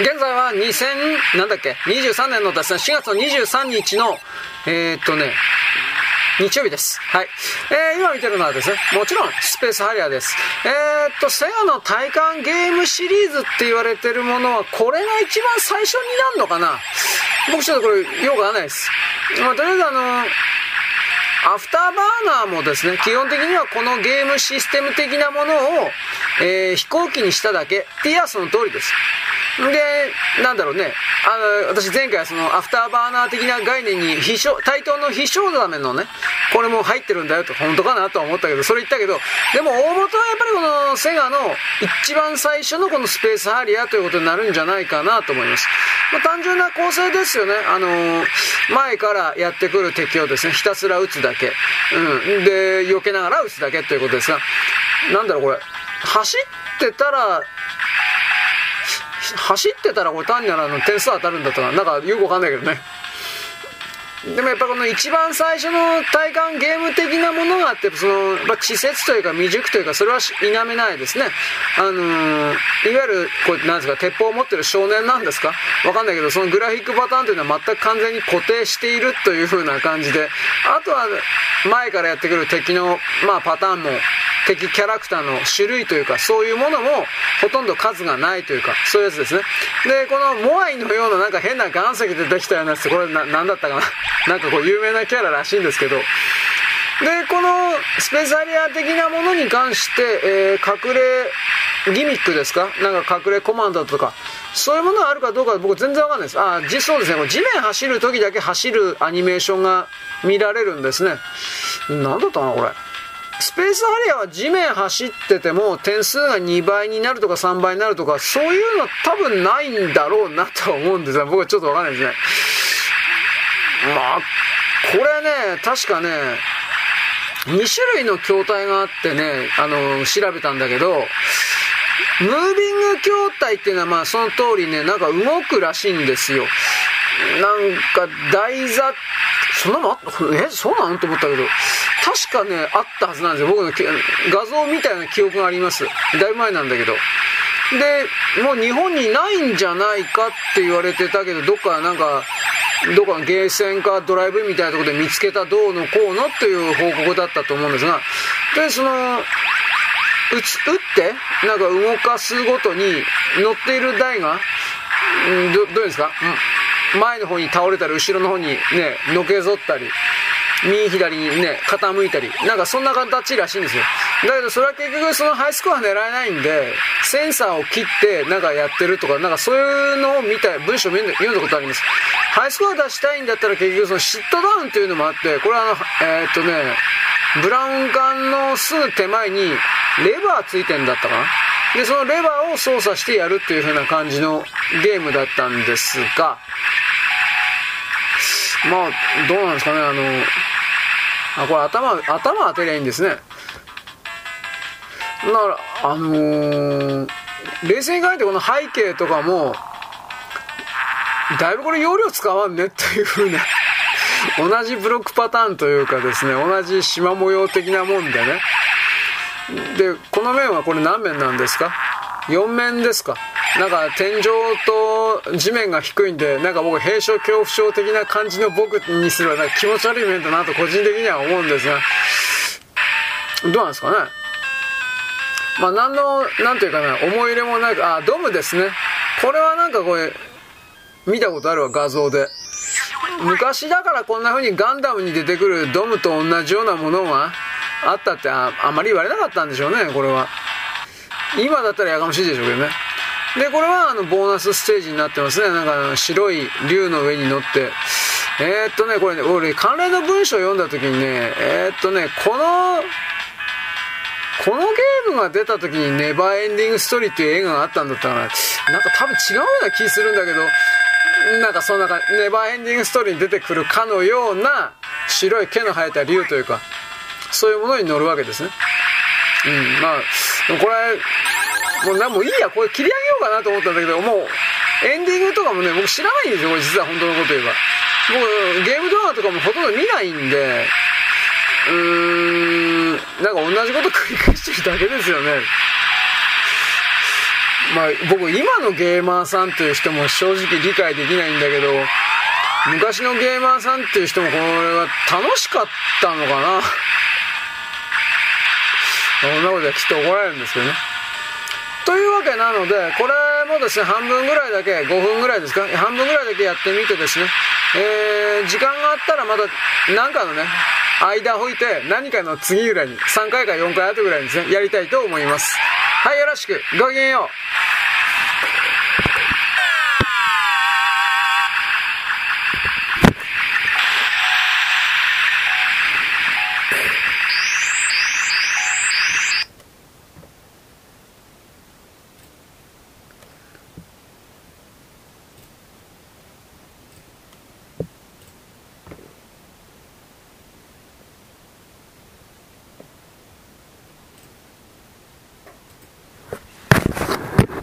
現在は2000、なんだっけ、23年のですね、4月の23日の、えー、っとね、日曜日です。はい。えー、今見てるのはですね、もちろんスペースハリアーです。えー、っと、セガの体感ゲームシリーズって言われてるものは、これが一番最初になるのかな？僕ちょっとこれ、よくわかんないです。まあ、とりあえずあのアフターバーナーもですね、基本的にはこのゲームシステム的なものを、えー、飛行機にしただけいうはその通りです。で、なんだろうね、あの、私前回そのアフターバーナー的な概念に飛翔、タイトーの飛翔鮫のね、これも入ってるんだよと、本当かなとは思ったけど、それ言ったけど、でも大元はやっぱりこのセガの一番最初のこのスペースハリアーということになるんじゃないかなと思います。まあ、単純な構成ですよね。あのー、前からやってくる敵をですね、ひたすら撃つだけ。うん。で、避けながら撃つだけということですが、なんだろうこれ、走ってたら、走ってたらこれ単にあの点数当たるんだとか、なんかよくわかんないけどね。でもやっぱこの一番最初の体感ゲーム的なものがあって、その、まあ、稚拙というか未熟というか、それは否めないですね。あのー、いわゆる、こう、なんですか、鉄砲を持ってる少年なんですか？わかんないけど、そのグラフィックパターンというのは全く完全に固定しているという風な感じで、あとは、前からやってくる敵の、まあ、パターンも、敵キャラクターの種類というか、そういうものもほとんど数がないというか、そういうやつですね。で、このモアイのようななんか変な岩石でできたようなやつ、これな、なんだったかな？なんかこう有名なキャラらしいんですけど、で、このスペシャリア的なものに関して、えー、隠れギミックですか？なんか隠れコマンドとか、そういうものがあるかどうか僕全然わかんないです。あ、実そうですね。地面走る時だけ走るアニメーションが見られるんですね。なんだったかなこれ。スペースハリアは地面走ってても点数が2倍になるとか3倍になるとかそういうのは多分ないんだろうなとは思うんですが僕はちょっとわかんないですね。まあこれね確かね2種類の筐体があってねあの調べたんだけどムービング筐体っていうのはまあその通りねなんか動くらしいんですよ。なんか台座そんなのあえそうなのと思ったけど。確かね、あったはずなんですよ。僕の画像みたいな記憶があります。だいぶ前なんだけど。で、もう日本にないんじゃないかって言われてたけど、どっかなんか、どっかゲーセンかドライブみたいなとこで見つけたどうのこうのっていう報告だったと思うんですが、で、その、打つ、打って、なんか動かすごとに乗っている台が、ど、どういうんですか？うん前の方に倒れたり、後ろの方にね、のけぞったり、右左にね、傾いたり、なんかそんな形らしいんですよ。だけどそれは結局そのハイスコア狙えないんで、センサーを切ってなんかやってるとか、なんかそういうのを見た、文章を読んだことあります。ハイスコア出したいんだったら結局そのシットダウンっていうのもあって、これはあの、えー、っとね、ブラウン管のすぐ手前にレバーついてんだったかなで、そのレバーを操作してやるっていう風な感じのゲームだったんですが、まあ、どうなんですかね、あの、あ、これ頭、頭当てりゃいいんですね。だから、あのー、冷静に考えてこの背景とかも、だいぶこれ容量使わんねっていう風な、同じブロックパターンというかですね、同じ縞模様的なもんでね。で、この面はこれ何面なんですか ?4 面ですか？なんか天井と地面が低いんで、なんか僕、閉所恐怖症的な感じの僕にすれば気持ち悪い面だなと個人的には思うんですが、どうなんですかね？まあ、何の、なんていうかな、思い入れもなく、あ、ドムですね。これはなんかこれ、見たことあるわ、画像で。昔だからこんな風にガンダムに出てくるドムと同じようなものがあったってああまり言われなかったんでしょうね、これは。今だったらやかましいでしょうけどね。で、これはあの、ボーナスステージになってますね。なんか、白い竜の上に乗って。えー、っとね、これね、俺、関連の文章を読んだ時にね、えー、っとね、この、このゲームが出た時にネバーエンディングストーリーっていう映画があったんだったかな。んか多分違うような気するんだけど、なんかそんなか、ネバーエンディングストーリーに出てくるかのような白い毛の生えた竜というか、そういうものに乗るわけですね。うん、まあ、これ、もうなもいいや、これ切り上げようかなと思ったんだけど、もう、エンディングとかもね、僕知らないんですよ、これ実は本当のこと言えば。僕、ゲーム動画とかもほとんど見ないんで、うーん、なんか同じこと繰り返してるだけですよね。まあ僕今のゲーマーさんという人も正直理解できないんだけど、昔のゲーマーさんっていう人もこれは楽しかったのかなそんなことできっと怒られるんですけどね。というわけなので、これもですね、半分ぐらいだけ、5分ぐらいですか、半分ぐらいだけやってみてですね、えー、時間があったらまた、なんかのね、間を置いて、何かの次ぐらいに、3回か4回後ぐらいにですね、やりたいと思います。はい、よろしく。ごきげんよう。